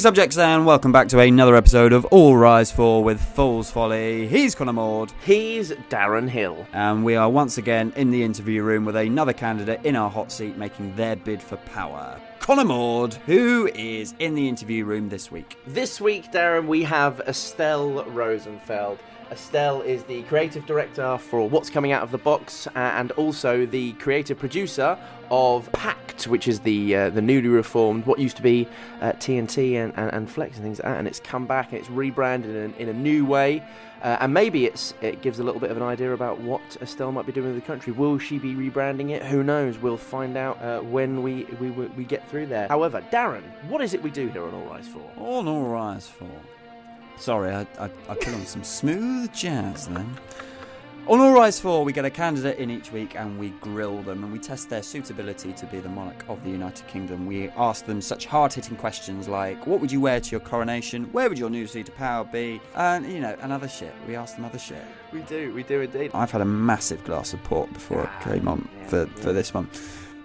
Greetings, subjects, and welcome back to another episode of All Rise For with Fool's Folly. He's Connor Maud, He's Darren Hill. and we are once again in the interview room with another candidate in our hot seat making their bid for power. Connor Maud, who is in the interview room this week. This week, Darren, we have Estelle Rosenfeld. Estelle is the creative director for What's Coming Out of the Box uh, and also the creative producer of Pact, which is the uh, the newly reformed, what used to be uh, TNT and, and, and Flex and things like that. And it's come back and it's rebranded in, in a new way. Uh, and maybe it's it gives a little bit of an idea about what Estelle might be doing with the country. Will she be rebranding it? Who knows? We'll find out uh, when we, we we get through there. However, Darren, what is it we do here on All Rise For? On All Rise For. Sorry, I, I, I put on some smooth jazz then. On All Rise 4, we get a candidate in each week and we grill them and we test their suitability to be the monarch of the United Kingdom. We ask them such hard hitting questions like what would you wear to your coronation? Where would your new seat of power be? And, you know, and other shit. We ask them other shit. We do, we do indeed. I've had a massive glass of port before I came on yeah, for, yeah. for this one.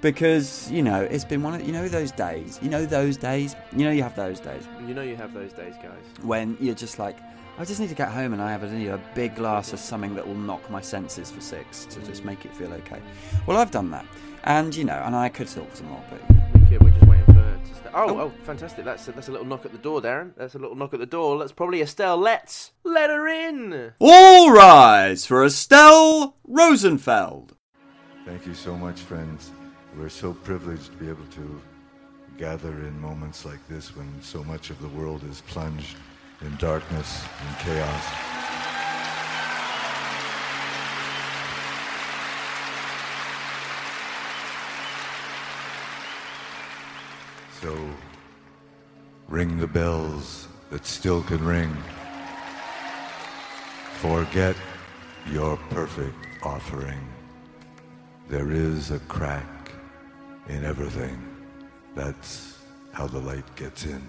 Because, you know, it's been one of, you know, those days. You know, those days. You know, you have those days You know you have those days, guys. when you're just like, I just need to get home and I have a, need a big glass of something that will knock my senses for six to just make it feel okay. Well, I've done that, and you know, and I could talk some more, but you know. We could, we're just waiting for. To st- oh, Oh. oh, fantastic! That's a, that's a little knock at the door, Darren. That's a little knock at the door. That's probably Estelle. Let's let her in. all rise for Estelle Rosenfeld. Thank you so much, friends. We're so privileged to be able to gather in moments like this when so much of the world is plunged in darkness and chaos. So, ring the bells that still can ring. Forget your perfect offering. There is a crack in everything. That's how the light gets in.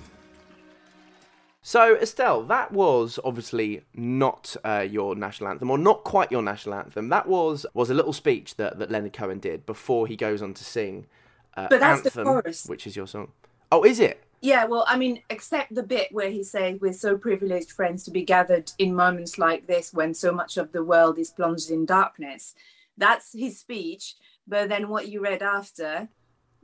So, Estelle, that was obviously not uh, your national anthem, or not quite your national anthem. That was was a little speech that, that Leonard Cohen did before he goes on to sing uh, But that's the Anthem, chorus. which is your song. Oh, is it? Yeah, well, I mean, except the bit where he says we're so privileged, friends, to be gathered in moments like this when so much of the world is plunged in darkness. That's his speech. But then what you read after,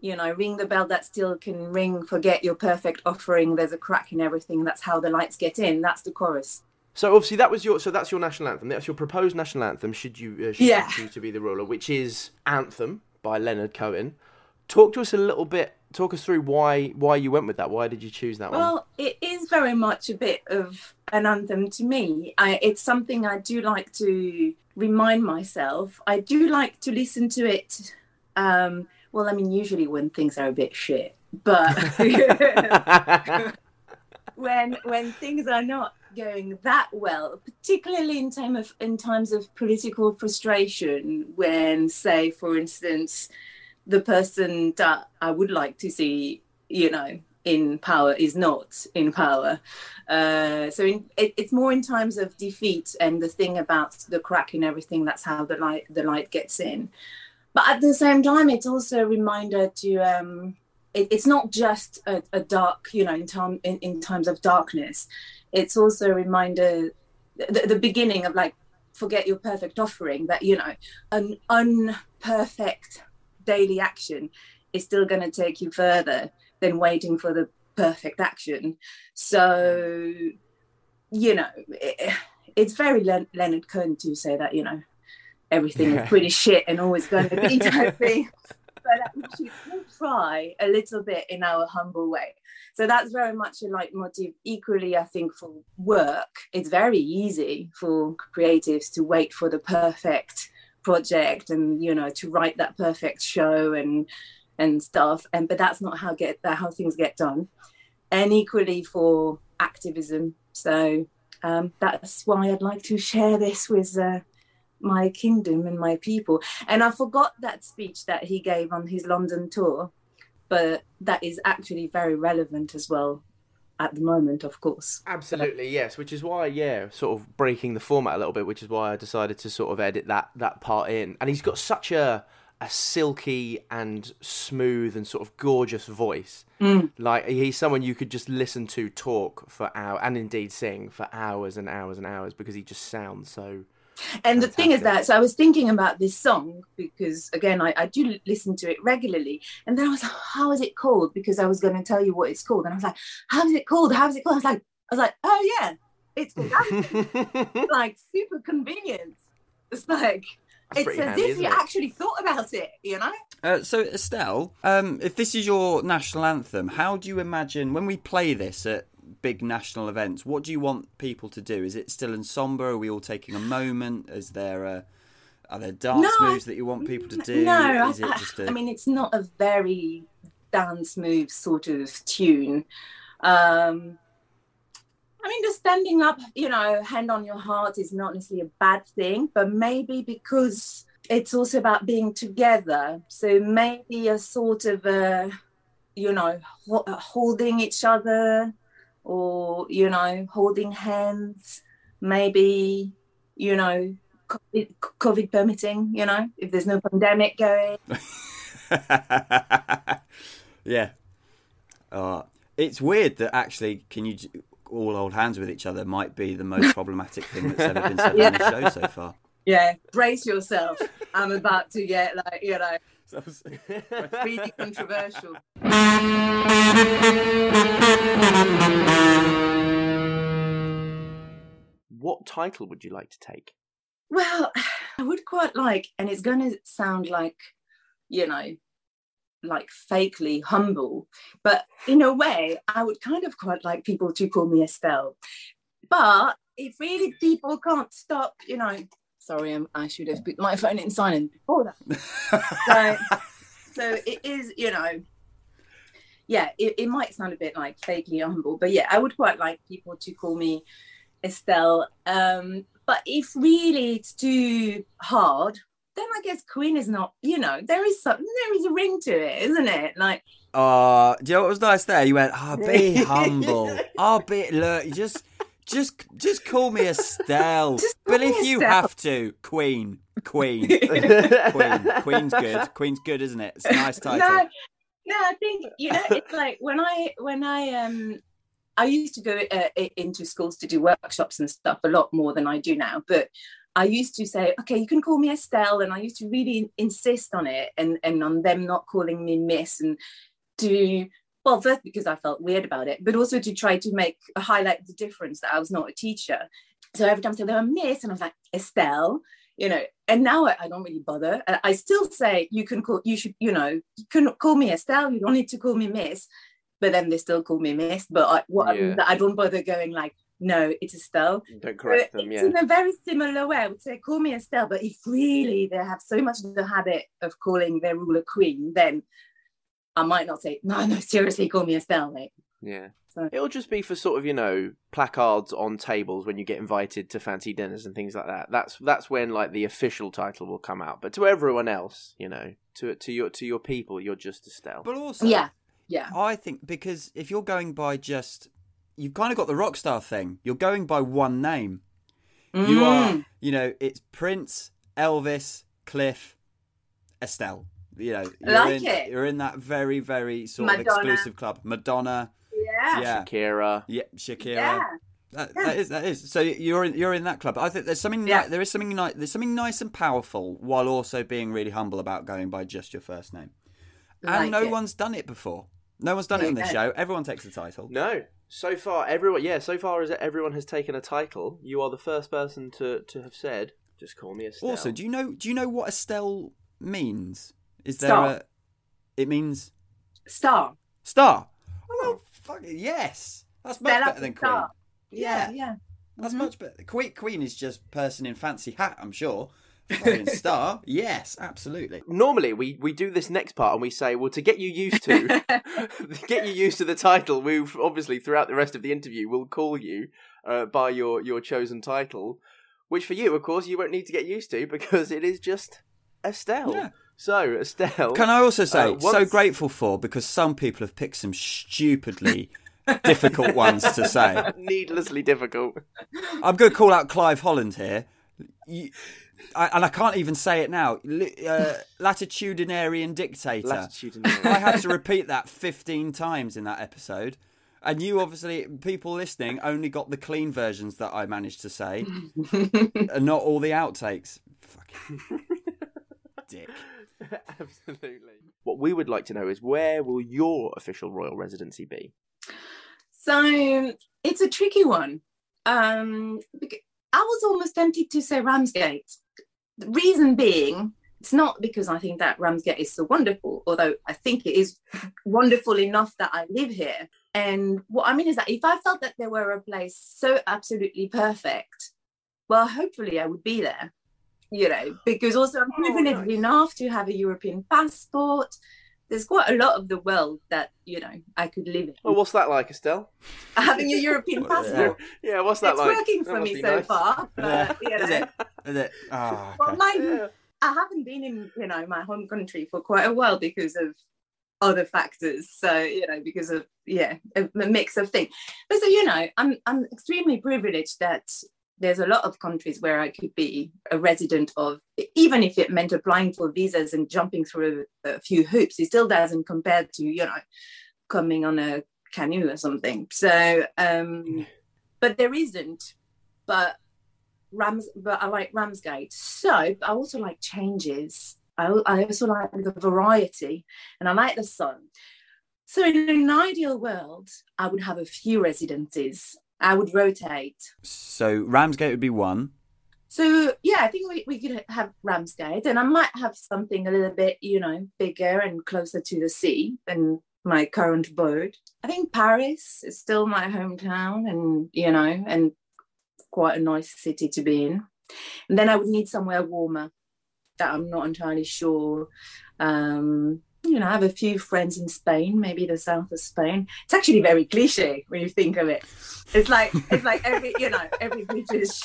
you know, ring the bell that still can ring, forget your perfect offering, there's a crack in everything, that's how the lights get in. That's the chorus. So obviously that was your so that's your national anthem. That's your proposed national anthem. Should you uh, should Yeah. you to be the ruler, which is Anthem by Leonard Cohen. Talk to us a little bit. Talk us through why why you went with that. Why did you choose that one? Well, it is very much a bit of an anthem to me. I, it's something I do like to remind myself. I do like to listen to it. Um, well, I mean, usually when things are a bit shit, but when when things are not going that well, particularly in time of in times of political frustration, when, say, for instance, the person that I would like to see, you know, in power is not in power. Uh, so in, it, it's more in times of defeat and the thing about the crack in everything. That's how the light the light gets in. But at the same time, it's also a reminder to. Um, it, it's not just a, a dark, you know, in time in, in times of darkness. It's also a reminder, the, the beginning of like, forget your perfect offering. That you know, an unperfect daily action is still going to take you further than waiting for the perfect action. So, you know, it, it's very Leonard Cohen to say that, you know, everything is pretty shit and always going to be type thing. But we should all try a little bit in our humble way. So that's very much a leitmotif. Equally, I think for work, it's very easy for creatives to wait for the perfect project and you know to write that perfect show and and stuff and but that's not how get how things get done and equally for activism so um, that's why i'd like to share this with uh, my kingdom and my people and i forgot that speech that he gave on his london tour but that is actually very relevant as well at the moment of course Absolutely, yes. Which is why, yeah, sort of breaking the format a little bit. Which is why I decided to sort of edit that that part in. And he's got such a a silky and smooth and sort of gorgeous voice. Mm. Like he's someone you could just listen to talk for hours and indeed sing for hours and hours and hours because he just sounds so. And the thing is that, so I was thinking about this song because, again, I, I do listen to it regularly. And then I was like, how is it called? Because I was going to tell you what it's called. And I was like, how is it called? How is it called? I was like, I was like, oh, yeah, it's like super convenient. It's like, That's it's as handy, if you it? actually thought about it, you know? Uh, so Estelle, um, if this is your national anthem, how do you imagine when we play this at big national events? What do you want people to do? Is it still in somber? Are we all taking a moment? Is there a, are there dance No, moves that you want people to do? No, is I, it just a... I mean, it's not a very dance move sort of tune. Um, I mean, just standing up, you know, hand on your heart is not necessarily a bad thing, but maybe because it's also about being together. So maybe a sort of a, you know, ho- holding each other or, you know, holding hands, maybe, you know, COVID, COVID permitting, you know, if there's no pandemic going. yeah. Uh, it's weird that actually, can you all hold hands with each other might be the most problematic thing that's ever been said on the show so far. Yeah, brace yourself. I'm about to get like, you know, really controversial. Title would you like to take? Well, I would quite like, and it's going to sound like, you know, like fakely humble, but in a way, I would kind of quite like people to call me Estelle. But if really people can't stop, you know, sorry, I'm, I should have put my phone in silent before that. So, so it is, you know, yeah, it, it might sound a bit like fakely humble, but yeah, I would quite like people to call me Estelle. Um, but if really it's too hard, then I guess Queen is not, you know, there is something, there is a ring to it, isn't it? Like, Oh, do you know what was nice there? You went, "Oh, be humble. Oh, be look. Just, just, just call me Estelle. Just but if you have to, Queen, Queen, Queen, Queen's good. Queen's good, isn't it? It's a nice title. no, no, I think you know, it's like when I when I um I used to go uh, into schools to do workshops and stuff a lot more than I do now, but I used to say, okay, you can call me Estelle, and I used to really insist on it and and on them not calling me Miss and to well, first because I felt weird about it, but also to try to make highlight the difference that I was not a teacher. So every time I said they were Miss, and I was like Estelle, you know. And now I, I don't really bother. I still say you can call, you should, you know, you can call me Estelle. You don't need to call me Miss. But then they still call me Miss. But I, what Yeah. I don't bother going like, no, it's Estelle. Don't correct So them, it's yeah. in a very similar way. I would say, call me Estelle. But if really they have so much the habit of calling their ruler queen, then I might not say, no, no, seriously, call me Estelle. Like, Yeah. So- It'll just be for sort of, you know, placards on tables when you get invited to fancy dinners and things like that. That's that's when like the official title will come out. But to everyone else, you know, to to your to your people, you're just Estelle. But also, yeah, yeah. I think because if you're going by just, you've kind of got the rock star thing. You're going by one name. You are, Mm. you know, it's Prince, Elvis, Cliff, Estelle. You know, you're Like in, it. you're in that very, very sort of exclusive club. Madonna, Yeah. yeah, Shakira. yeah, Shakira. Yeah. That, that is that is. So you're in, you're in that club. I think there's something Yeah. ni- there is something ni- there's something nice and powerful while also being really humble about going by just your first name. And Like no it. one's done it before. No one's done it There on this show. Everyone takes the title. No. So far everyone yeah, so far as everyone has taken a title, you are the first person to to have said, just call me Estelle. Also, do you know do you know what Estelle means? Is there Star. a it means Star. star? Oh fuck it, yes. That's much Stella better than Queen. Star. Yeah, Yeah. yeah. That's Mhm. much better. Queen Queen is just person in fancy hat, I'm sure. Star, yes, absolutely. Normally we, we do this next part and we say, well to get you used to to get you used to the title, we obviously throughout the rest of the interview will call you uh, by your, your chosen title, which for you, of course, you won't need to get used to because it is just Estelle. Yeah. So Estelle, Can I also say, Uh, so grateful for because some people have picked some stupidly difficult ones to say. needlessly difficult. I'm going to call out Clive Holland here. You, I, and I can't even say it now. Li- Uh, latitudinarian dictator. Latitudinarian. I had to repeat that 15 times in that episode. And you obviously, people listening, only got the clean versions that I managed to say, and not all the outtakes. Fucking dick. Absolutely. What we would like to know is where will your official royal residency be? So it's a tricky one. Um, bec- I was almost tempted to say Ramsgate. The reason being, it's not because I think that Ramsgate is so wonderful, although I think it is wonderful enough that I live here. And what I mean is that if I felt that there were a place so absolutely perfect, well, hopefully I would be there. You know, because also I'm Oh, privileged nice. enough to have a European passport. There's quite a lot of the world that you know I could live in. Well, what's that like, Estelle? having a European Well, passport. Yeah, what's that It's like? It's working for must me so nice. far. But, you Is it? Is it? Oh, well, okay. mind you, Yeah. I haven't been in you know my home country for quite a while because of other factors. So you know because of yeah a, a mix of things. But so you know I'm I'm extremely privileged that there's a lot of countries where I could be a resident of, even if it meant applying for visas and jumping through a, few hoops. It still doesn't compare to you know coming on a canoe or something. So um, but there isn't. But Rams, but I like Ramsgate. So I also like changes. I, I also like the variety, and I like the sun. So in an ideal world, I would have a few residencies. I would rotate. So Ramsgate would be one. So yeah, I think we, we could have Ramsgate, and I might have something a little bit, you know, bigger and closer to the sea than my current boat. I think Paris is still my hometown, and you know, and quite a nice city to be in. And then I would need somewhere warmer that I'm not entirely sure. Um, you know, I have a few friends in Spain, maybe the south of Spain. It's actually very cliche when you think of it. It's like it's like every you know every British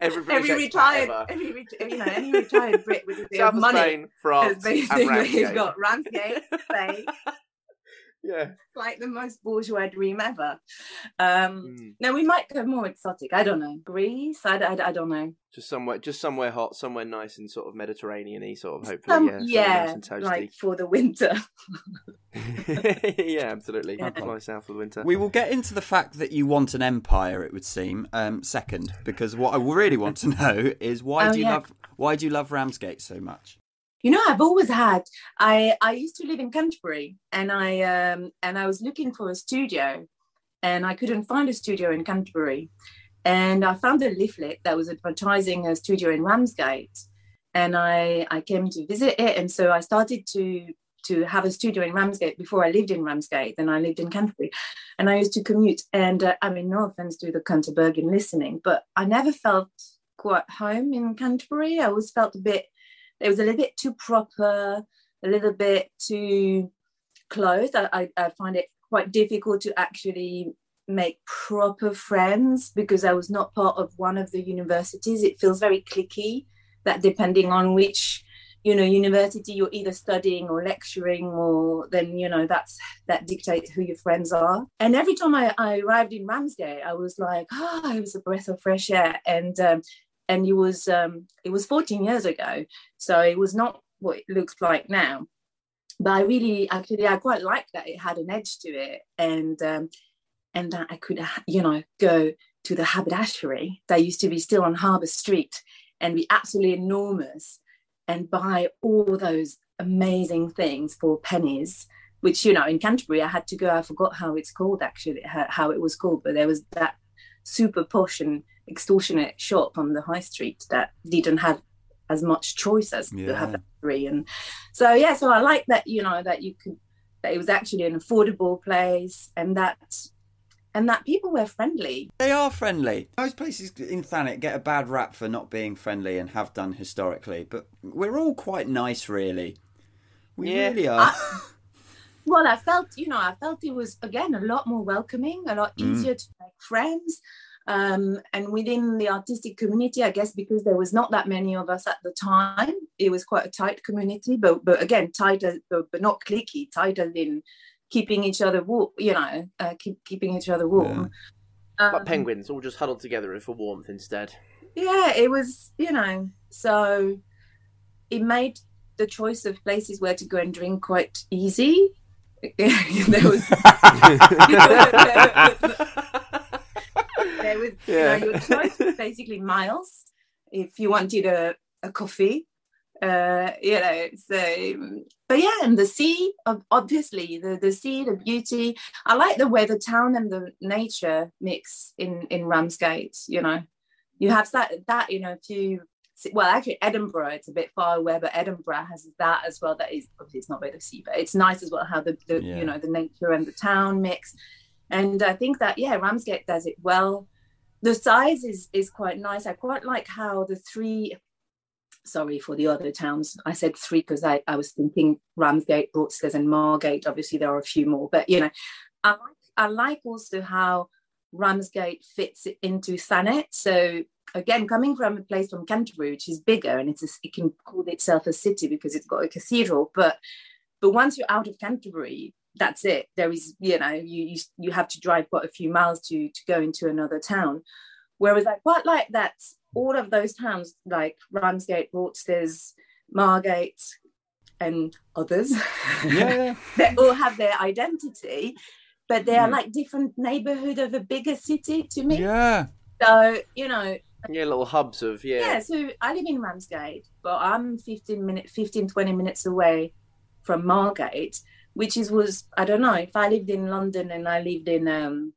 every British every retired, ever. every you know, any retired Brit with a bit South of money Spain, France, and basically Ramsgate. got Ramsgate, Spain, yeah. like the most bourgeois dream ever. Um, Mm. now we might go more exotic. I don't know, Greece. I, I, I don't know. Just somewhere, just somewhere hot, somewhere nice and sort of Mediterranean-y, sort of hopefully. Some, yeah, yeah, nice and like for the winter. yeah, absolutely. Yeah. Fly south for the winter. We will get into the fact that you want an empire. It would seem um, second, because what I really want to know is why Oh, do you yeah. love why do you love Ramsgate so much? You know, I've always had. I I used to live in Canterbury, and I um and I was looking for a studio, and I couldn't find a studio in Canterbury, and I found a leaflet that was advertising a studio in Ramsgate, and I I came to visit it, and so I started to to have a studio in Ramsgate before I lived in Ramsgate. Then I lived in Canterbury, and I used to commute. And uh, I mean, no offense to the Canterburgian listening, but I never felt quite home in Canterbury. I always felt a bit it was a little bit too proper, a little bit too closed. I, I, I find it quite difficult to actually make proper friends because I was not part of one of the universities. It feels very clicky that depending on which you know university you're either studying or lecturing or then you know that's that dictates who your friends are and every time i, I arrived in ramsgate i was like oh it was a breath of fresh air and um, and it was um, it was 14 years ago so it was not what it looks like now. But i really actually i quite liked that it had an edge to it and um, and that i could you know go to the haberdashery that used to be still on harbour street and be absolutely enormous and buy all those amazing things for pennies which you know in canterbury i had to go i forgot how it's called actually how it was called but there was that super posh and extortionate shop on the high street that didn't have as much choice as Yeah. three. and so yeah so i like that you know that you could that it was actually an affordable place and that and that people were friendly They are friendly. Most places in Thanet get a bad rap for not being friendly and have done historically, but we're all quite nice, really. We Yeah. really are. well i felt you know i felt it was again a lot more welcoming a lot Mm. easier to make friends um, and within the artistic community i guess because there was not that many of us at the time it was quite a tight community but but again tighter but, but not clicky tighter in keeping each other warm you know uh, keep, keeping each other warm Like Um, penguins, all just huddled together for warmth instead. yeah, it was, you know, so it made the choice of places where to go and drink quite easy. there was, there was Yeah. you know, your choice was basically miles. If you wanted a, a coffee, uh, you know, so but yeah, and the sea, ob- obviously, the the sea, the beauty. I like the way the town and the nature mix in in Ramsgate. You know, you have that that you know if you well actually edinburgh it's a bit far away but edinburgh has that as well that is obviously it's not by the sea but it's nice as well how the, the Yeah. you know the nature and the town mix. And i think that yeah ramsgate does it well. The size is is quite nice. I quite like how the three sorry for the other towns. I said three because I, I was thinking ramsgate broadstairs and margate. Obviously there are a few more but you know i like i like also how ramsgate fits into thanet so again coming from a place from canterbury which is bigger and it's a, it can call itself a city because it's got a cathedral but but once you're out of canterbury that's it there is you know you you, you have to drive quite a few miles to to go into another town whereas i quite like that all of those towns like ramsgate broadstairs margate and others Yeah, they all have their identity but they are Mm. like different neighborhood of a bigger city to me yeah. so you know yeah, little hubs of yeah. yeah. so i live in ramsgate but i'm 15 minutes 15 20 minutes away from margate which is was i don't know if i lived in london and i lived in um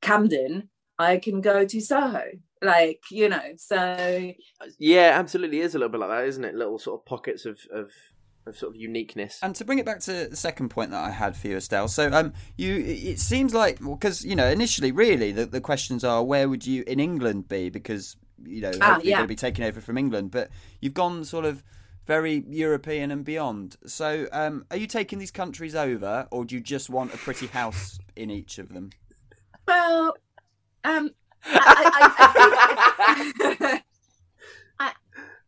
camden i can go to soho like you know so Yeah, absolutely is a little bit like that, isn't it? Little sort of pockets of of, of sort of uniqueness. And to bring it back to the second point that I had for you, Estelle. So, um, you it seems like because you know initially, really, the, the questions are where would you in England be because you know Ah, hopefully you're going to be taking over from England, but you've gone sort of very European and beyond. So, um, are you taking these countries over, or do you just want a pretty house in each of them? well um I, I, I,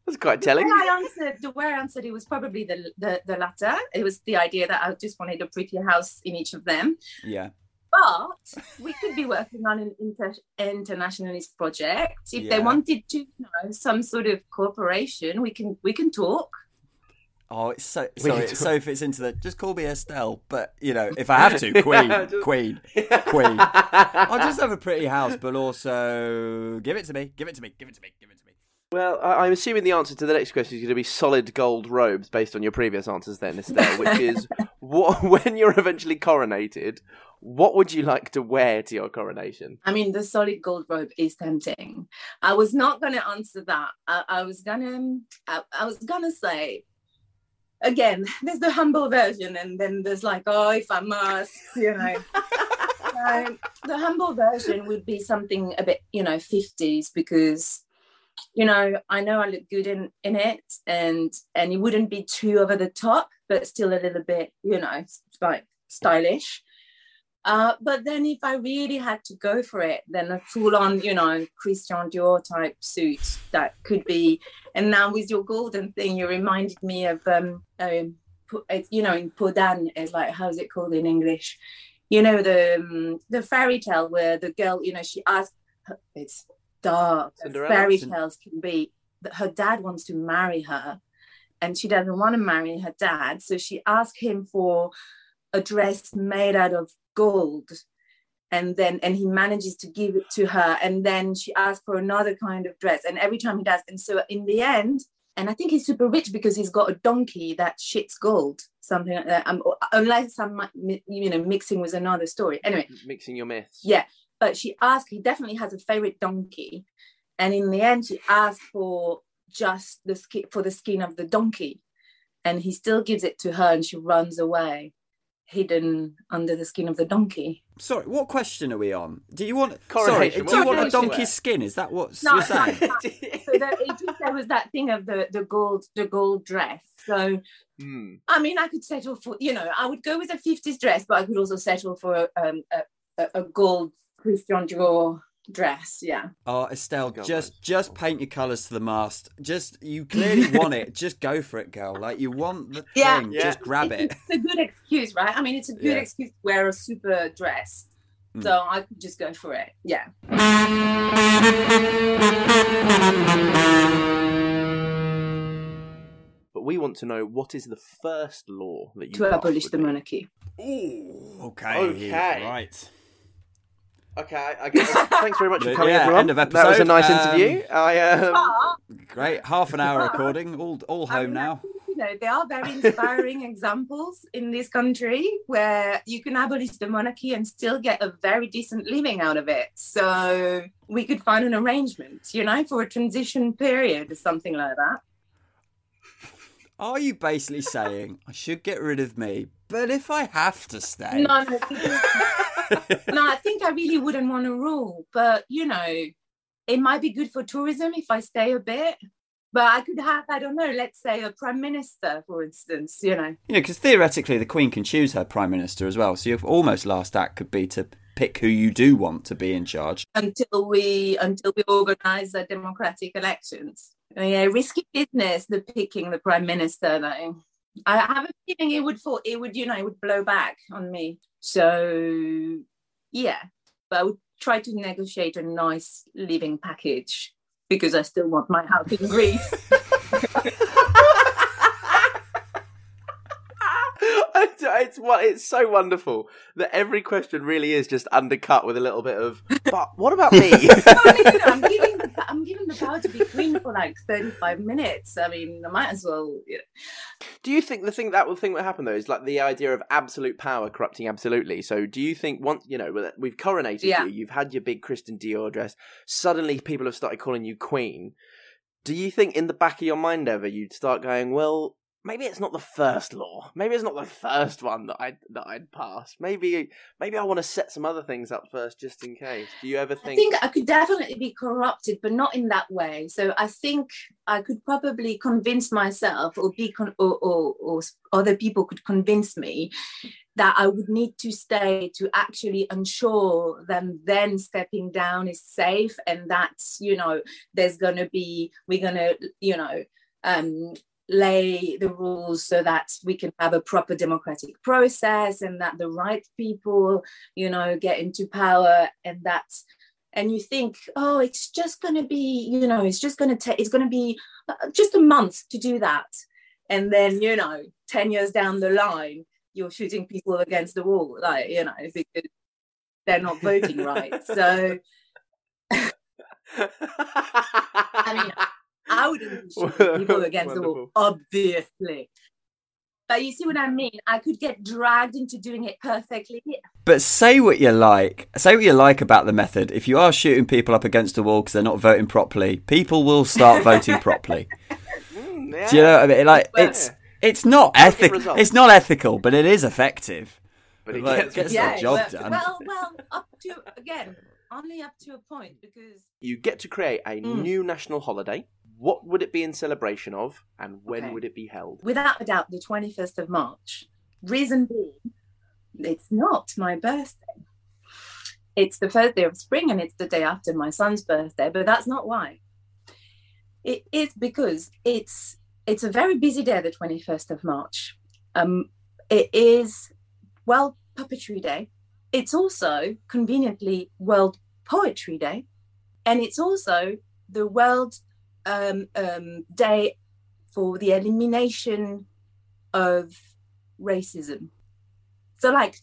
That's quite the telling. way I answered, the way I answered it was probably the, the the latter. It was the idea that I just wanted a pretty house in each of them. Yeah, But we could be working on an inter- internationalist project. If Yeah. they wanted to, you know, some sort of cooperation, we can we can talk. Oh, it's so We sorry. It so fits into the just call me Estelle, but you know if I have to, Queen, Just- Queen. Queen. I'll just have a pretty house, but also give it to me, give it to me, give it to me, give it to me. Well, I- I'm assuming the answer to the next question is going to be solid gold robes based on your previous answers, then, Estelle. Which is, what, when you're eventually coronated, what would you like to wear to your coronation? I mean, the solid gold robe is tempting. I was not going to answer that. I, I was gonna I, I was gonna say. Again, there's the humble version, and then there's like, oh, if I must, you know. so the humble version would be something a bit, you know, 50s because, you know, I know I look good in in it, and and it wouldn't be too over the top, but still a little bit, you know, like stylish. Uh, but then if I really had to go for it, then a full on, you know, Christian Dior type suit that could be. And now with your golden thing, you reminded me of, um, um you know, in Peau d'Âne is like, how's it called in English? You know, the um, the fairy tale where the girl, you know, she asked, it's dark. as Cinderella? Fairy tales can be that her dad wants to marry her and she doesn't want to marry her dad. So she asked him for a dress made out of gold and then and he manages to give it to her and then she asks for another kind of dress and every time he does and so in the end and i think he's super rich because he's got a donkey that shits gold something like that um, unless i'm you know mixing with another story anyway Mixing your myths. yeah but she asked he definitely has a favorite donkey and in the end she asked for just the skin for the skin of the donkey and he still gives it to her and she runs away hidden under the skin of the donkey Sorry, what question are we on? Do you want? Sorry, do you want a would you wear? donkey's skin? Is that what No, you're no. saying? so there, it just, there was that thing of the the gold the gold dress so Hmm. i mean i could settle for you know i would go with a 50s dress but i could also settle for um, a, a, a gold christian dior dress yeah Oh, Estelle, Go just on. just paint your colours to the mast. Just you clearly want it. Just go for it, girl. Like you want the Yeah. thing. Yeah. Just grab it. it's a good excuse right i mean it's a good Yeah. excuse to wear a super dress hmm. So I could just go for it. Yeah. But we want to know what is the first law that you To abolish the me? monarchy. Ooh, okay. Okay. Right. Okay, I guess. Thanks very much for coming, yeah, everyone. end of episode. That was a nice Um, interview. I um, Great. Half an hour recording. All all I home mean, now. You know, there are very inspiring examples in this country where you can abolish the monarchy and still get a very decent living out of it. So we could find an arrangement, you know, for a transition period or something like that. Are you basically saying I should get rid of me, but if I have to stay, No, no, I think I really wouldn't want to rule, but you know, it might be good for tourism if I stay a bit. But I could have, I don't know, let's say a prime minister, for instance, you know. you know, because theoretically the Queen can choose her prime minister as well. So your almost last act could be to pick who you do want to be in charge. until we until we organize the democratic elections. Oh, Yeah, risky business. The picking the prime minister, though. I have a feeling it would fall. It would, you know, it would blow back on me. So, yeah, but I would try to negotiate a nice living package because I still want my house in Greece. it's, what it's so wonderful that every question really is just undercut with a little bit of. But what about me? I'm giving the I'm giving the power to be queen for like 35 minutes. I mean, I might as well. You know. do you think the thing that will thing that happened though is like the idea of absolute power corrupting absolutely? So do you think once you know we've coronated Yeah. you, you've had your big Christian Dior dress, suddenly people have started calling you queen. Do you think in the back of your mind ever you'd start going, well, maybe it's not the first law, maybe it's not the first one that I that I'd pass. Maybe maybe I want to set some other things up first just in case. Do you ever think? I think? I could definitely be corrupted, but not in that way. So I think I could probably convince myself, or be, con- or, or, or other people could convince me that I would need to stay to actually ensure them then stepping down is safe, and that you know there's gonna be we're gonna you know um lay the rules so that we can have a proper democratic process and that the right people you know get into power and that and you think oh it's just going to be you know it's just going to take it's going to be uh, just a month to do that. And then you know 10 years down the line you're shooting people against the wall like you know because they're not voting right. So i mean i wouldn't be people against the wall obviously but you see what i mean i could get dragged into doing it perfectly But say what you like. Say what you like about the method. If you are shooting people up against the wall because they're not voting properly, people will start voting properly. Mm, yeah. Do you know what I mean? Like Well, it's it's not ethical. It's not ethical, but it is effective. But it Like, gets gets results. the job well, done. well well up to again only up to a point because you get to create a Mm. new national holiday. What would it be in celebration of, and when Okay. would it be held? without a doubt the 21st of march. Reason being it's not my birthday. It's the first day of spring and it's the day after my son's birthday but that's not why. It is because it's it's a very busy day the 21st of march. Um it is world puppetry day. It's also conveniently world poetry day. And it's also the world um, um, day for the elimination of racism. So, like,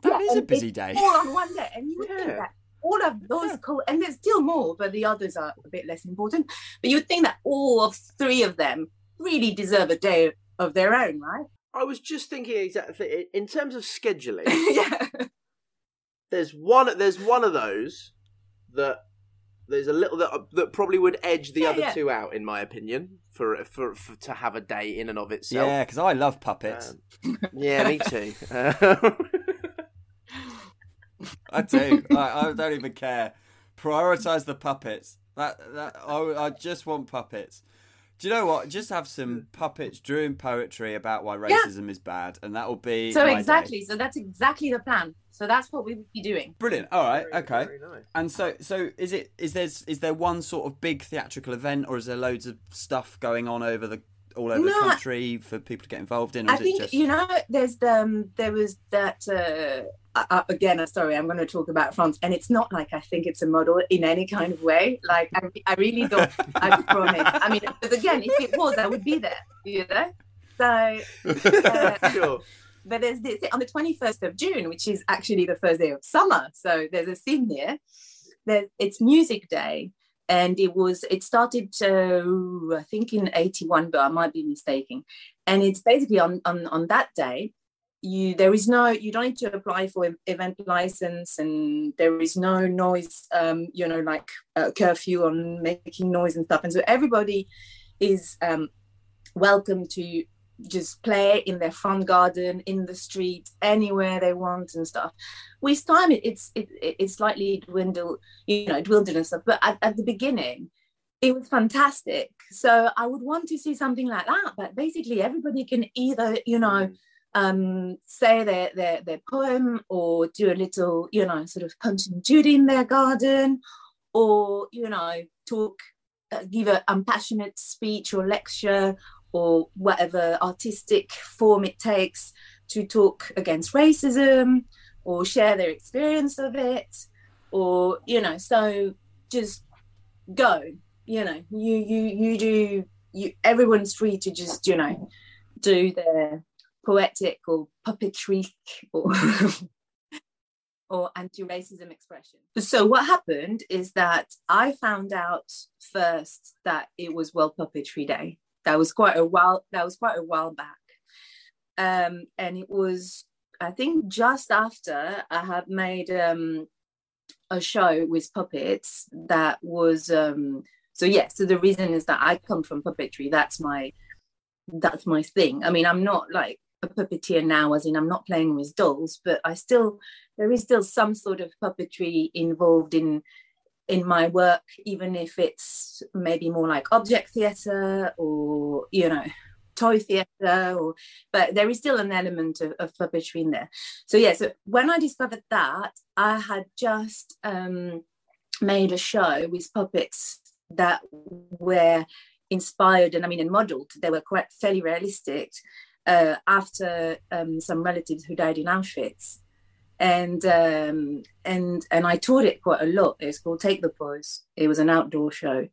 That yeah, is a busy day. All on one day, and you would think that all of those, co- and there's still more, but the others are a bit less important. But you'd think that all of three of them really deserve a day of their own, right? I was just thinking exactly in terms of scheduling. yeah. there's one. There's one of those that there's a little that that probably would edge the Yeah, other yeah. two out, in my opinion, for, for for to have a day in and of itself. Yeah, because I love puppets. Um, yeah, me too. I do. I, I don't even care. Prioritize the puppets. That that I, I just want puppets. Do you know what? Just have some puppets drawing poetry about why Yeah. racism is bad, and that will be So my day. exactly. So that's exactly the plan. So that's what we would be doing. brilliant. All right, very- okay. very nice. And so, so is it? Is there is there one sort of big theatrical event, or is there loads of stuff going on over the all over No, the country for people to get involved in? Or I is it think just... you know. There's the um, there was that uh, uh, again. I'm sorry, I'm going to talk about France, and it's not like I think it's a model in any kind of way. Like I, I really don't. I promise. I mean, because again, if it was, I would be there. You know. So, uh, sure. but there's this on the 21st of June, which is actually the first day of summer. So there's a scene here. There, it's Music Day, and it was it started uh, I think in 81, but I might be mistaken. And it's basically on on on that day. You there is no you don't need to apply for event license and there is no noise um you know like uh, curfew on making noise and stuff and so everybody is um welcome to just play in their front garden, in the street, anywhere they want and stuff. With time, it, it's it, it- it's slightly dwindled, you know, dwindled and stuff. But at, at the beginning, it was fantastic. So I would want to see something like that. But basically, everybody can either, you know, um, say their, their their poem or do a little, you know, sort of punch and judy in their garden, or you know, talk, uh, give a passionate speech or lecture or whatever artistic form it takes to talk against racism or share their experience of it or you know so just go you know you you you do you everyone's free to just you know do their poetic or puppetry or or anti-racism expression. So what happened is that i found out first that it was world puppetry day. That was quite a while that was quite a while back. Um and it was i think just after i had made um a show with puppets that was um so yeah so the reason is that i come from puppetry. That's my that's my thing. I mean i'm not like a puppeteer now as in i'm not playing with dolls but i still there is still some sort of puppetry involved in in my work, even if it's maybe more like object theatre or you know toy theatre or but there is still an element of, of puppetry in there. So yeah so when i discovered that i had just um made a show with puppets that were inspired and i mean and modeled. They were quite fairly realistic uh, after um, some relatives who died in auschwitz and um, and and I taught it quite a lot. It's called Take the Pose. It was an outdoor show,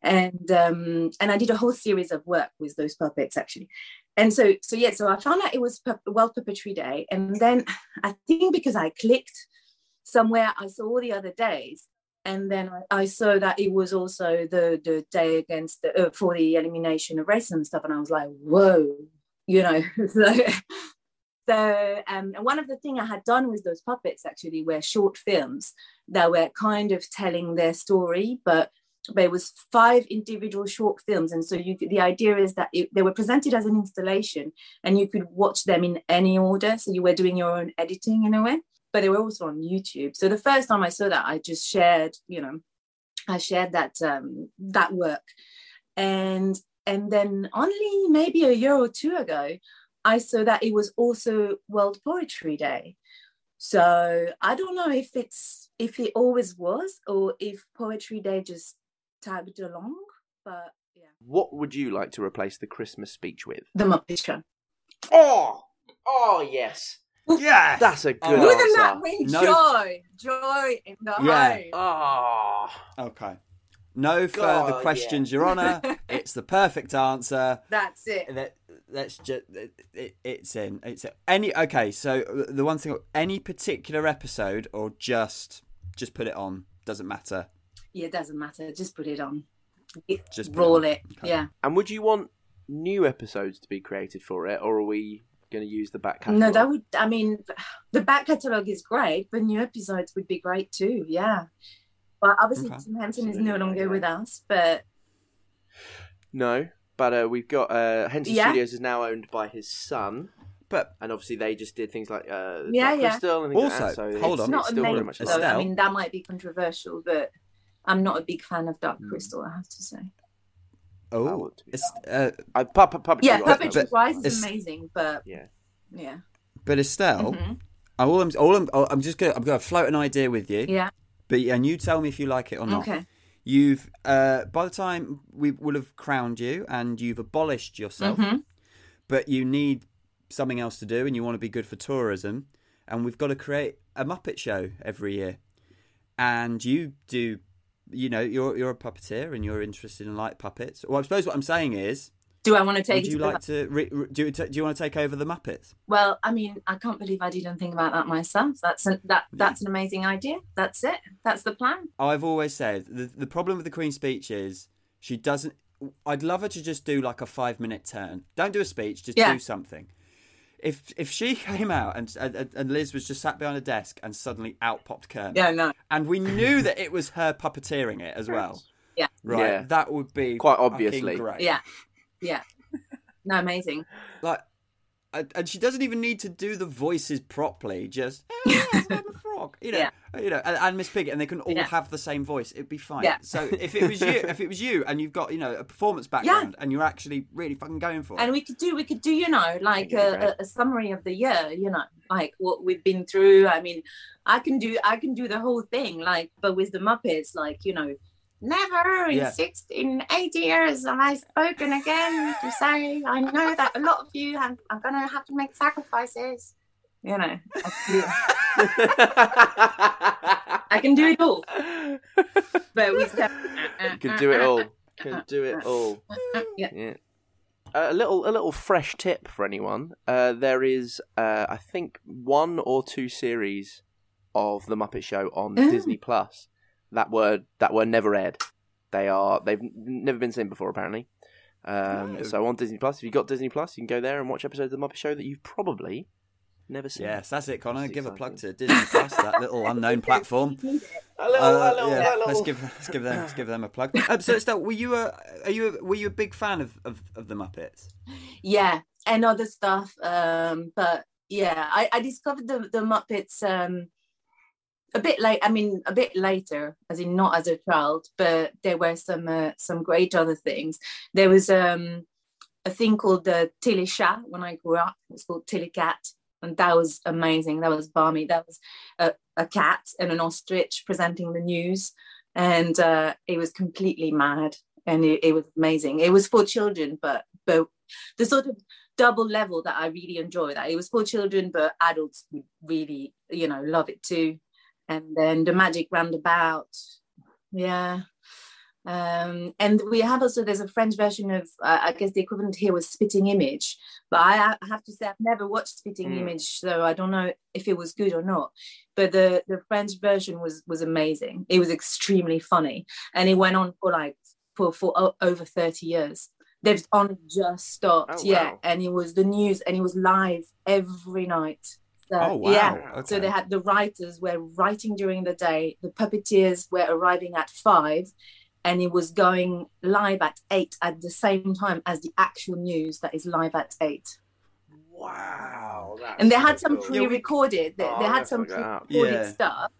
and um, and I did a whole series of work with those puppets actually. And so so yeah, so I found out it was World Puppetry Day, and then I think because I clicked somewhere, I saw all the other days, and then I, saw that it was also the the day against the, uh, for the elimination of racism stuff, and I was like, whoa, you know. so, so um, and one of the things I had done with those puppets actually were short films that were kind of telling their story, but there was five individual short films, and so you the idea is that it, they were presented as an installation, and you could watch them in any order. So you were doing your own editing in a way, but they were also on YouTube. So the first time I saw that, I just shared, you know, I shared that um, that work, and and then only maybe a year or two ago, I saw that it was also World Poetry Day. So I don't know if it's if it always was or if Poetry Day just tagged along, but yeah. What would you like to replace the Christmas speech with? The Muppet Show. Oh, oh yes, Yeah. that's a oh. good Oh. Wouldn't answer. that bring No. joy? Joy in the Yeah. home. Oh, Okay. No further God, questions, Your Honour. it's the perfect answer. That's it. Let, let's just it, it, it's in. It's any okay. So the one thing, any particular episode or just just put it on. Doesn't matter. Yeah, it doesn't matter. Just put it on. Just put roll it. it. Okay. Yeah. and would you want new episodes to be created for it, or are we going to use the back catalogue? No, that would. I mean, the back catalogue is great, but new episodes would be great too. Yeah. But obviously, Okay. Jim Henson is no longer with us. But No, but uh, we've got uh, Henson Yeah. Studios is now owned by his son, But and obviously they just did things like uh, Yeah, Dark yeah. Crystal and things like Also, that, so hold it's, on. it's it's not still very amazing. much Though. I mean, that might be controversial, but I'm not a big fan of Dark Hmm. Crystal. I have to say. oh, it's, uh, Uh, pu- pu- puppetry Yeah, wise, Puppetry Wise it's- is amazing, but Yeah. yeah, but Estelle, Mhm. all I'm all I'm, I'm just gonna I'm gonna float an idea with you. yeah, But and you tell me if you like it or not. okay. You've uh, by the time we will have crowned you and you've abolished yourself, Mhm. but you need something else to do and you want to be good for tourism, and we've got to create a Muppet show every year, and you do. You know, you're you're a puppeteer and you're interested in light puppets. Well, I suppose what I'm saying is, Do I want to take would it you to the- like to re, re- do? Do you want to take over the Muppets? Well, I mean, I can't believe I didn't think about that myself. That's an, that that's an amazing idea. That's it. That's the plan. I've always said the the problem with the Queen's speech is she doesn't. I'd love her to just do like a five minute turn. Don't do a speech, just Yeah. do something. If if she came out and, and and Liz was just sat behind a desk and suddenly out popped Kermit, Yeah, no. and we knew that it was her puppeteering it as well, Yeah. right? Yeah. That would be Quite obviously. great. Yeah, yeah. No, amazing. like and and she doesn't even need to do the voices properly just "Oh, yes, I'm a frog you know Yeah. you know and, and miss piggy and they can all Yeah. have the same voice it'd be fine Yeah. so if it was you if it was you and you've got you know a performance background and you're actually really fucking going for it, And we could do we could do you know like Think it'd be a, a, a summary of the year. You know, like what we've been through. I mean, I can do I can do the whole thing. Like, but with the Muppets, like you know. Never in Yeah. 16, 80 years have I spoken again to say I know that a lot of you have, are going to have to make sacrifices. You know, I can do, I can do it all. But we still, You uh, can uh, do it uh, all. Can do it all. Yeah. Yeah. Uh, a little, a little fresh tip for anyone. Uh, there is, uh, I think, one or two series of the Muppet Show on Ooh. Disney Plus that were that were never aired. They are they've never been seen before apparently. Um, No. So on Disney Plus, if you've got Disney Plus, you can go there and watch episodes of the Muppet Show that you've probably never seen. yes that's it connor That's give a plug to disney plus that little unknown platform A little, Uh, a little, yeah, a little. let's give let's give them let's give them a plug um, so Estelle, were you a are you a, were you a big fan of, of, of the muppets yeah and other stuff um but yeah i i discovered the the muppets um a bit late i mean a bit later as in not as a child but there were some uh, some great other things. There was um a thing called the Téléchat when i grew up. It was called Tilly Cat and that was amazing. That was barmy that was a, a cat and an ostrich presenting the news and uh it was completely mad and it, it was amazing. It was for children but but the sort of double level that I really enjoy that it was for children but adults would really you know love it too and then the magic roundabout. Yeah. Um and we have also there's a French version of uh, I guess the equivalent here was spitting image. But I, I have to say I've never watched spitting Mm. image so I don't know if it was good or not. But the the French version was was amazing. It was extremely funny. And it went on for like for for o- over 30 years. They've only just stopped. Oh, yeah. wow. and it was the news and it was live every night so, oh wow yeah okay. so they had the writers were writing during the day the puppeteers were arriving at five and it was going live at eight at the same time as the actual news that is live at eight Wow. and they had some cool. pre-recorded they, Oh, they had gonna some look that up. pre-recorded Yeah. stuff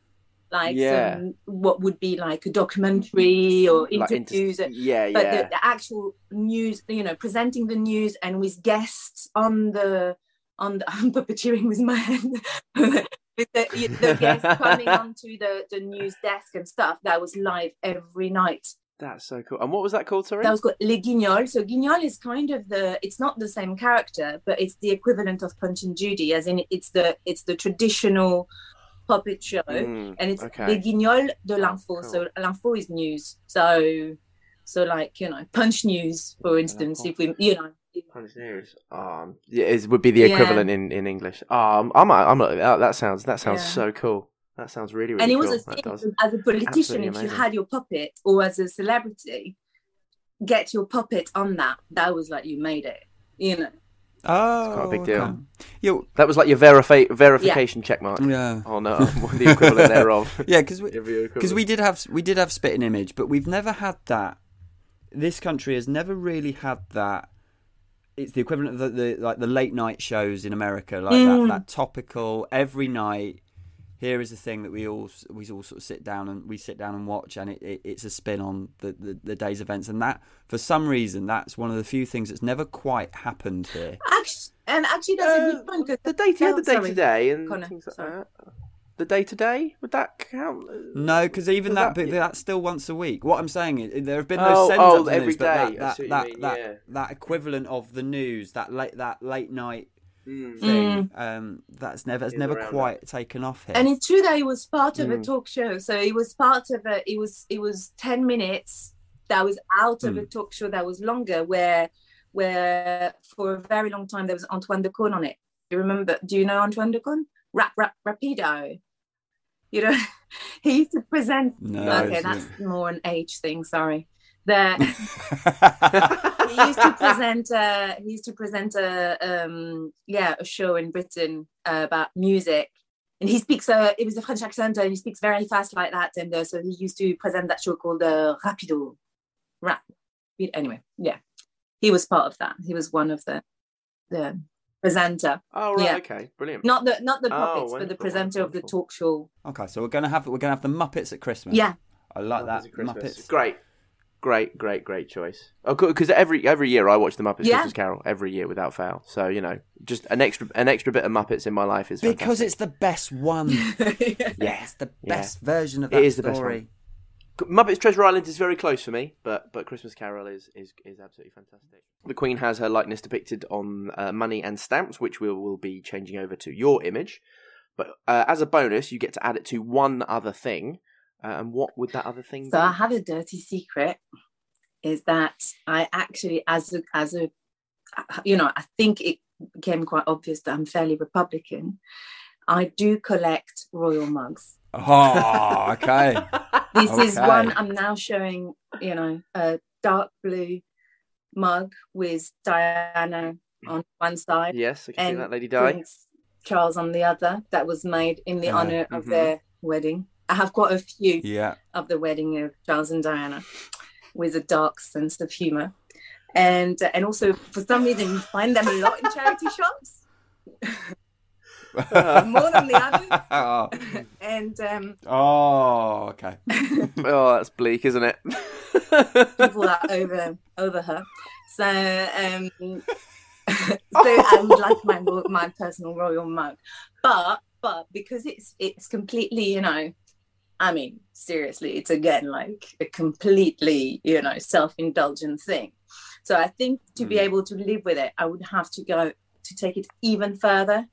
like Yeah. some what would be like a documentary or Like inter- interviews yeah, but yeah. the, the actual news you know presenting the news and with guests on the on the i'm puppeteering with my hand with the, the guests coming onto the the news desk and stuff that was live every night That's so cool. And what was that called, sorry? that was called Le Guignol. So Guignol is kind of the it's not the same character, but it's the equivalent of Punch and Judy, as in it's the it's the traditional puppet show. Mm, And it's okay. Le Guignol de l'info. cool. So l'info is news. So so like, you know, punch news, for instance, if we you know Punch News. Um, yeah, it would be the Yeah. equivalent in, in English. Um, I'm I'm not, that, that sounds that sounds Yeah. so cool. That sounds really really and it cool. was a thing as a politician, if you had your puppet or as a celebrity, get your puppet on that. That was like you made it. You know. oh quite a big deal. okay. yeah That was like your verifi- verification check mark. yeah On uh, the equivalent thereof. yeah because we Because because we did have we did have spit and image, but we've never had that. This country has never really had that. It's the equivalent of the, the like the late night shows in America, like Mm. that, that topical every night. Here is the thing that we all we all sort of sit down and we sit down and watch, and it, it, it's a spin on the, the, the day's events, and that for some reason that's one of the few things that's never quite happened here. Actually, and actually, that's a Uh, good point. 'cause- the day to Oh, the day sorry. to day and Connor, things like sorry. that. The day to day? Would that count? No, because even that, that- bit that's still once a week. What I'm saying is there have been Oh, those send ups oh, in the every news, but day. That that that, mean, that, yeah. that equivalent of the news, that late that late night Mm. thing, um, that's never has never around quite taken off here. And it's true that it was part of a Mm. talk show. So it was part of a. It was it was ten minutes that was out of a Mm. talk show that was longer, where where for a very long time there was Antoine de Caunes on it. Do you remember? Do you know Antoine de Caunes? Rap rap rapido. You know, he used to present. No, okay, that's more an age thing. Sorry. The he used to present uh he used to present a um yeah a show in britain uh, about music and he speaks uh it was a french accent and he speaks very fast like that and uh, so he used to present that show called uh, rapido rap anyway yeah he was part of that he was one of the the presenter Oh right, Yeah. okay, brilliant. not the not the Oh, puppets but the wonderful, presenter of the talk show okay, so we're gonna have we're gonna have the Muppets at Christmas. yeah I like Muppets that. Christmas. Muppets. Great, great, great, great choice. Oh, because every every year I watch the Muppets Yeah. Christmas Carol every year without fail. So you know, just an extra an extra bit of Muppets in my life is Because fantastic. it's the best one. yeah. It's the Yeah. best version of It that is the best story. Muppets Treasure Island is very close for me, but but Christmas Carol is is, is absolutely fantastic. The Queen has her likeness depicted on uh, money and stamps, which we will be changing over to your image. But uh, as a bonus, you get to add it to one other thing. Uh, and what would that other thing So be? I have a dirty secret, is that I actually, as a, as a, you know, I think it became quite obvious that I'm fairly Republican. I do collect royal mugs. Oh, okay. This is one I'm now showing, you know, a dark blue mug with Diana on one side yes, I can see and that lady die. Prince Charles on the other. That was made in the Yeah. honor of Mhm. their wedding. I have quite a few yeah. of the wedding of Charles and Diana with a dark sense of humor. And uh, and also for some reason you find them a lot in charity shops, more than the others. oh. And um, oh, okay. Oh, that's bleak, isn't it? people are over over her. So um, so I would like my ro- my personal royal mug, but but because it's it's completely you know, I mean seriously, it's again like a completely you know self indulgent thing. So I think to be Mm. able to live with it, I would have to go to take it even further.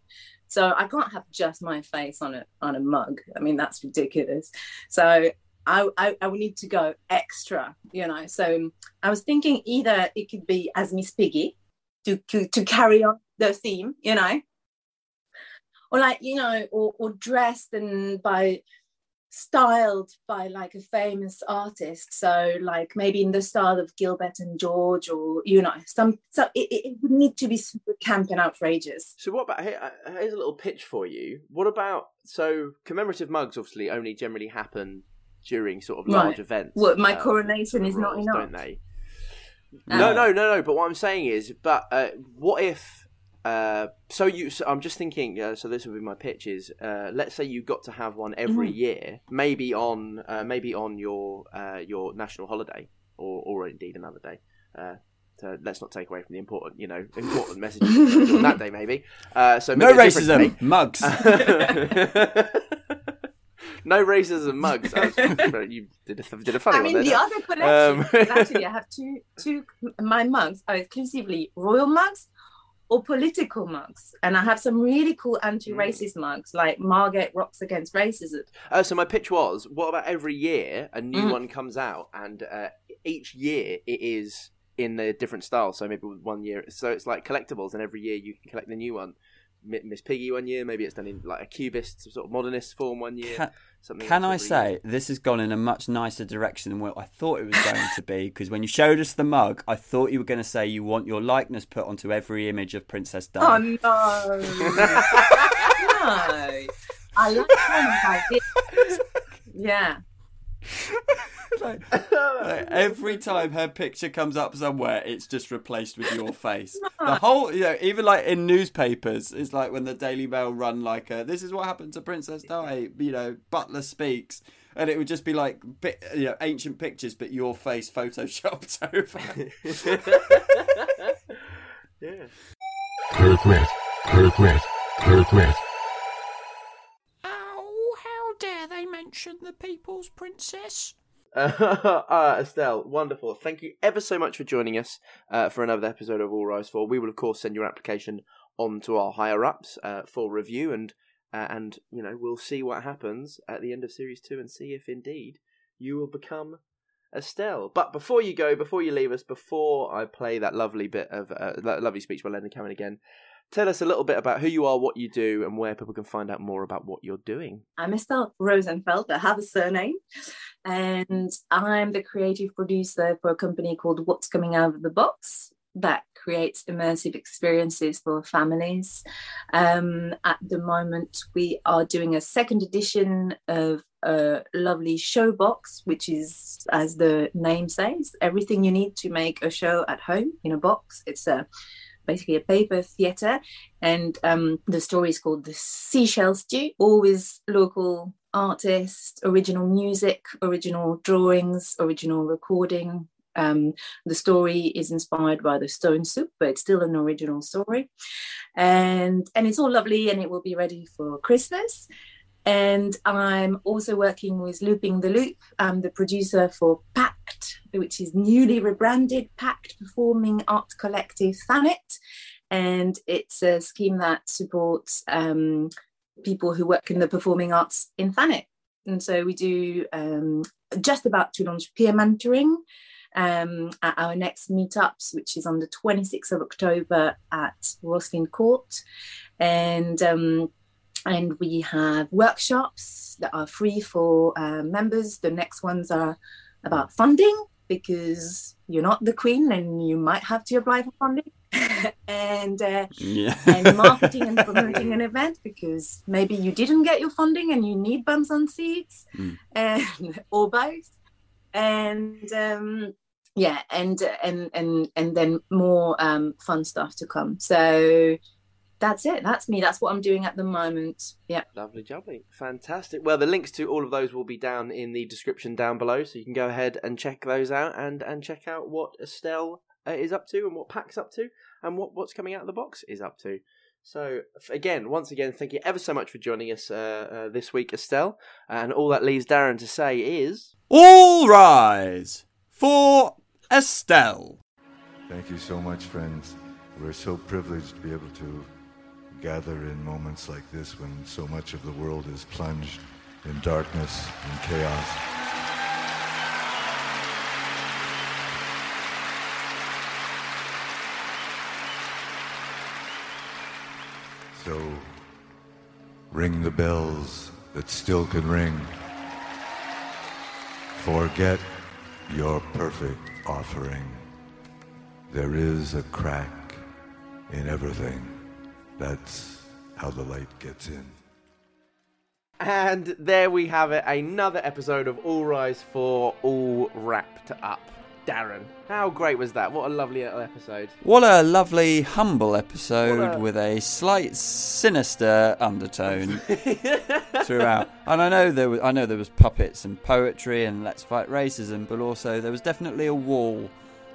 So I can't have just my face on a on a mug. I mean that's ridiculous. So I, I, I would need to go extra, you know. So um, I was thinking either it could be as Miss Piggy to, to, to carry on the theme, you know, or like, you know, or, or dressed and by styled by like a famous artist. So like maybe in the style of Gilbert and George or, you know, some, so it, it would need to be super camp and outrageous. So what about here, uh, here's a little pitch for you. What about so commemorative mugs obviously only generally happen during sort of large Right. events. What, my uh, coronation is not enough? don't they? Uh, No, no, no, no. But what I'm saying is, but uh, what if? Uh, so you, so I'm just thinking. Uh, so this would be my pitch: is uh, let's say you got to have one every Mhm. year, maybe on, uh, maybe on your uh, your national holiday, or or indeed another day. Uh, so let's not take away from the important, you know, important messages on that day, maybe. Uh, so No maybe a different racism. Mugs. day. no racism mugs. Was- you did a, did a funny I one mean, there, the didn't other collection Um, actually, I have two, two. My mugs are exclusively royal mugs or political mugs, and I have some really cool anti-racist mugs, like Margaret rocks against racism. Uh, so my pitch was: what about every year a new Mm. one comes out, and uh, each year it is in a different style. So maybe one year, so it's like collectibles, and every year you can collect the new one. Mi- Miss Piggy one year, maybe it's done in like a cubist sort of modernist form one year. Can, something can I else year. say this has gone in a much nicer direction than what I thought it was going to be? Because when you showed us the mug, I thought you were going to say you want your likeness put onto every image of Princess Oh Diana. no, no! I like ones like this. Yeah, like, like, every time her picture comes up somewhere, it's just replaced with your face. The whole, you know, even like in newspapers, it's like when the Daily Mail run like a, "This is what happened to Princess Di," you know, Butler speaks, and it would just be like, you know, ancient pictures, but your face photoshopped over. yeah. Kirkrit, Kirkrit, Kirkrit. Ow! Oh, dare they mention the People's Princess? Uh, Estelle, wonderful. Thank you ever so much for joining us uh, for another episode of All Rise For. We will, of course, send your application on to our higher ups uh, for review, and uh, and you know we'll see what happens at the end of series two, and see if indeed you will become Estelle. But before you go, before you leave us, before I play that lovely bit of uh, lovely speech by Leonard Cameron again, tell us a little bit about who you are, what you do, and where people can find out more about what you're doing. I'm Estelle Rosenfeld. I have a surname, and I'm the creative producer for a company called What's Coming Out of the Box that creates immersive experiences for families. Um, at the moment, we are doing a second edition of a lovely show box, which is, as the name says, everything you need to make a show at home in a box. It's a basically a paper theatre, and um, the story is called The Seashell Stew. Always local artists, original music, original drawings, original recording. Um, the story is inspired by the stone soup, but it's still an original story, and and it's all lovely, and it will be ready for Christmas. And I'm also working with Looping the Loop. I'm the producer for Pact, which is newly rebranded Pact Performing Art Collective Thanet. And it's a scheme that supports um, people who work in the performing arts in Thanet. And so we do um, just about to launch peer mentoring um, at our next meetups, which is on the 26th of October at Roslin Court. And um, and we have workshops that are free for uh, members. The next ones are about funding because you're not the queen and you might have to apply for funding. and uh, Yeah. and marketing and promoting an event because maybe you didn't get your funding and you need bums on seats Mm. and or both and um yeah and and and and then more um fun stuff to come so that's it that's me that's what i'm doing at the moment yeah Lovely jubbly. Fantastic. Well, the links to all of those will be down in the description down below, so you can go ahead and check those out and, and check out what Estelle uh, is up to and what Pact's up to and what, what's coming out of the box is up to. So, again, once again, thank you ever so much for joining us uh, uh, this week, Estelle. And all that leaves Darren to say is. All rise for Estelle. Thank you so much, friends. We're so privileged to be able to gather in moments like this when so much of the world is plunged in darkness and chaos. So, ring the bells that still can ring. Forget your perfect offering. There is a crack in everything. That's how the light gets in. And there we have it, another episode of All Rise for All Wrapped Up. Darren, how great was that? What a lovely little episode. What a lovely, humble episode a- with a slight sinister undertone throughout. And I know there was, I know there was puppets and poetry and let's fight racism, but also there was definitely a wall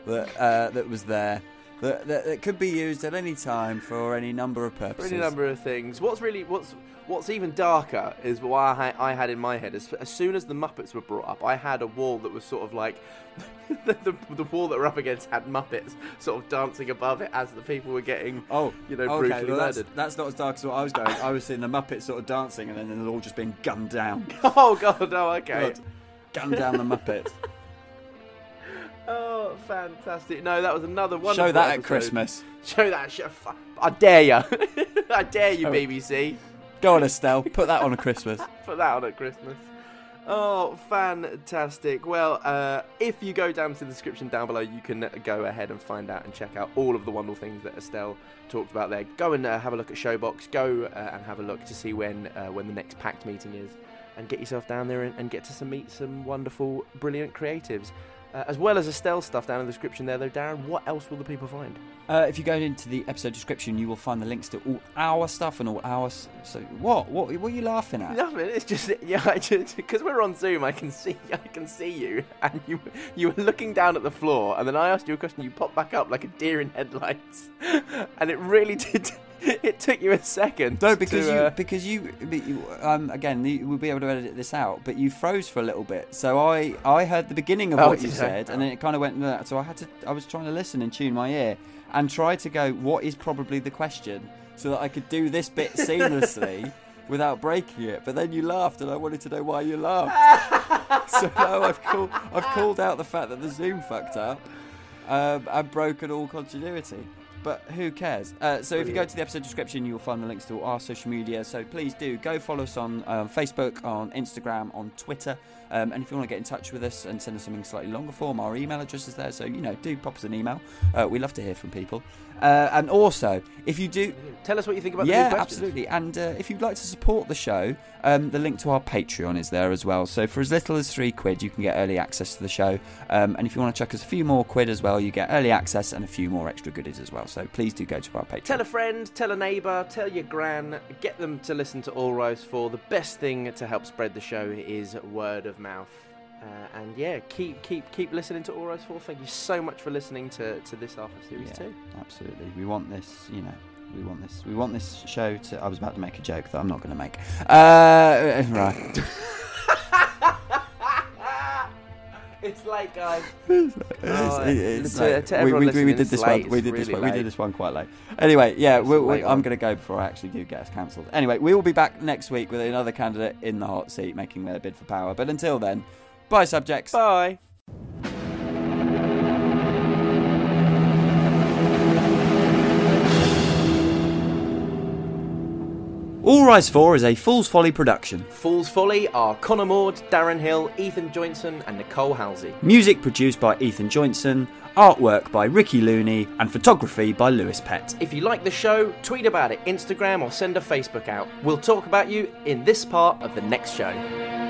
that uh, that was there that, that, that could be used at any time for any number of purposes. Any number of things. What's really what's what's even darker is what I, I had in my head. As, as soon as the Muppets were brought up, I had a wall that was sort of like the, the, the wall that we're up against had Muppets sort of dancing above it as the people were getting Oh, you know okay. brutally Well, that's, murdered. that's not as dark as what I was going. I was seeing the Muppets sort of dancing, and then they're all just being gunned down. Oh god, oh okay. Good. Gun down the Muppets. Oh, fantastic! No, that was another one. Show that at. Christmas. Show that. Show, I dare you! I dare you. BBC. Go on, Estelle. Put that on at Christmas. Put that on at Christmas. Oh, fantastic. Well, uh, if you go down to the description down below, you can go ahead and find out and check out all of the wonderful things that Estelle talked about there. Go and uh, have a look at Showbox. Go uh, and have a look to see when uh, when the next Pact meeting is. And get yourself down there and, and get to some, meet some wonderful, brilliant creatives. Uh, as well as Estelle stuff down in the description there, though, Darren, what else will the people find? Uh, if you go into the episode description, you will find the links to all our stuff and all our. So what? What? What are you laughing at? Nothing. It's just yeah. I just because we're on Zoom, I can see I can see you, and you you were looking down at the floor, and then I asked you a question. You popped back up like a deer in headlights, and it really did it took you a second. No, because to, you uh, because you, but you um again you, we'll be able to edit this out, but you froze for a little bit. So I I heard the beginning of Oh, what you I? said, and then it kind of went into that. So I had to I was trying to listen and tune my ear and try to go what is probably the question so that I could do this bit seamlessly without breaking it. But then you laughed, and I wanted to know why you laughed. so now I've called I've called out the fact that the Zoom fucked up um, and broken all continuity. But who cares? Uh, so if you go to the episode description, you'll find the links to all our social media. So please do go follow us on um, Facebook, on Instagram, on Twitter. Um, and if you want to get in touch with us and send us something slightly longer form, our email address is there. So you know, do pop us an email. Uh, we love to hear from people. Uh, and also, if you do, tell us what you think about the yeah, new questions. absolutely. And uh, if you'd like to support the show, um, the link to our Patreon is there as well. So for as little as three quid, you can get early access to the show. Um, and if you want to chuck us a few more quid as well, you get early access and a few more extra goodies as well. So please do go to our Patreon. Tell a friend, tell a neighbour, tell your gran, get them to listen to All Rise for The best thing to help spread the show is word of mouth. Uh, and yeah, keep keep keep listening to All Rise 4. Thank you so much for listening to, to this half of Series Yeah. 2. Absolutely. We want this, you know. We want this. We want this show to. I was about to make a joke that I'm not going to make. Uh, right. it's late, guys. It's- Oh, it's to- late. to we, we, we did this late, one. We did this one. We did this one quite late. Anyway, yeah, we, we, I'm going to go before I actually do get us cancelled. Anyway, we will be back next week with another candidate in the hot seat making their bid for power. But until then, bye, subjects. Bye. All Rise 4 is a Fool's Folly production. Fool's Folly are Connor Maud, Darren Hill, Ethan Joinson, and Nicole Halsey. Music produced by Ethan Joinson, artwork by Ricky Looney, and photography by Lewis Pett. If you like the show, tweet about it, Instagram, or send a Facebook out. We'll talk about you in this part of the next show.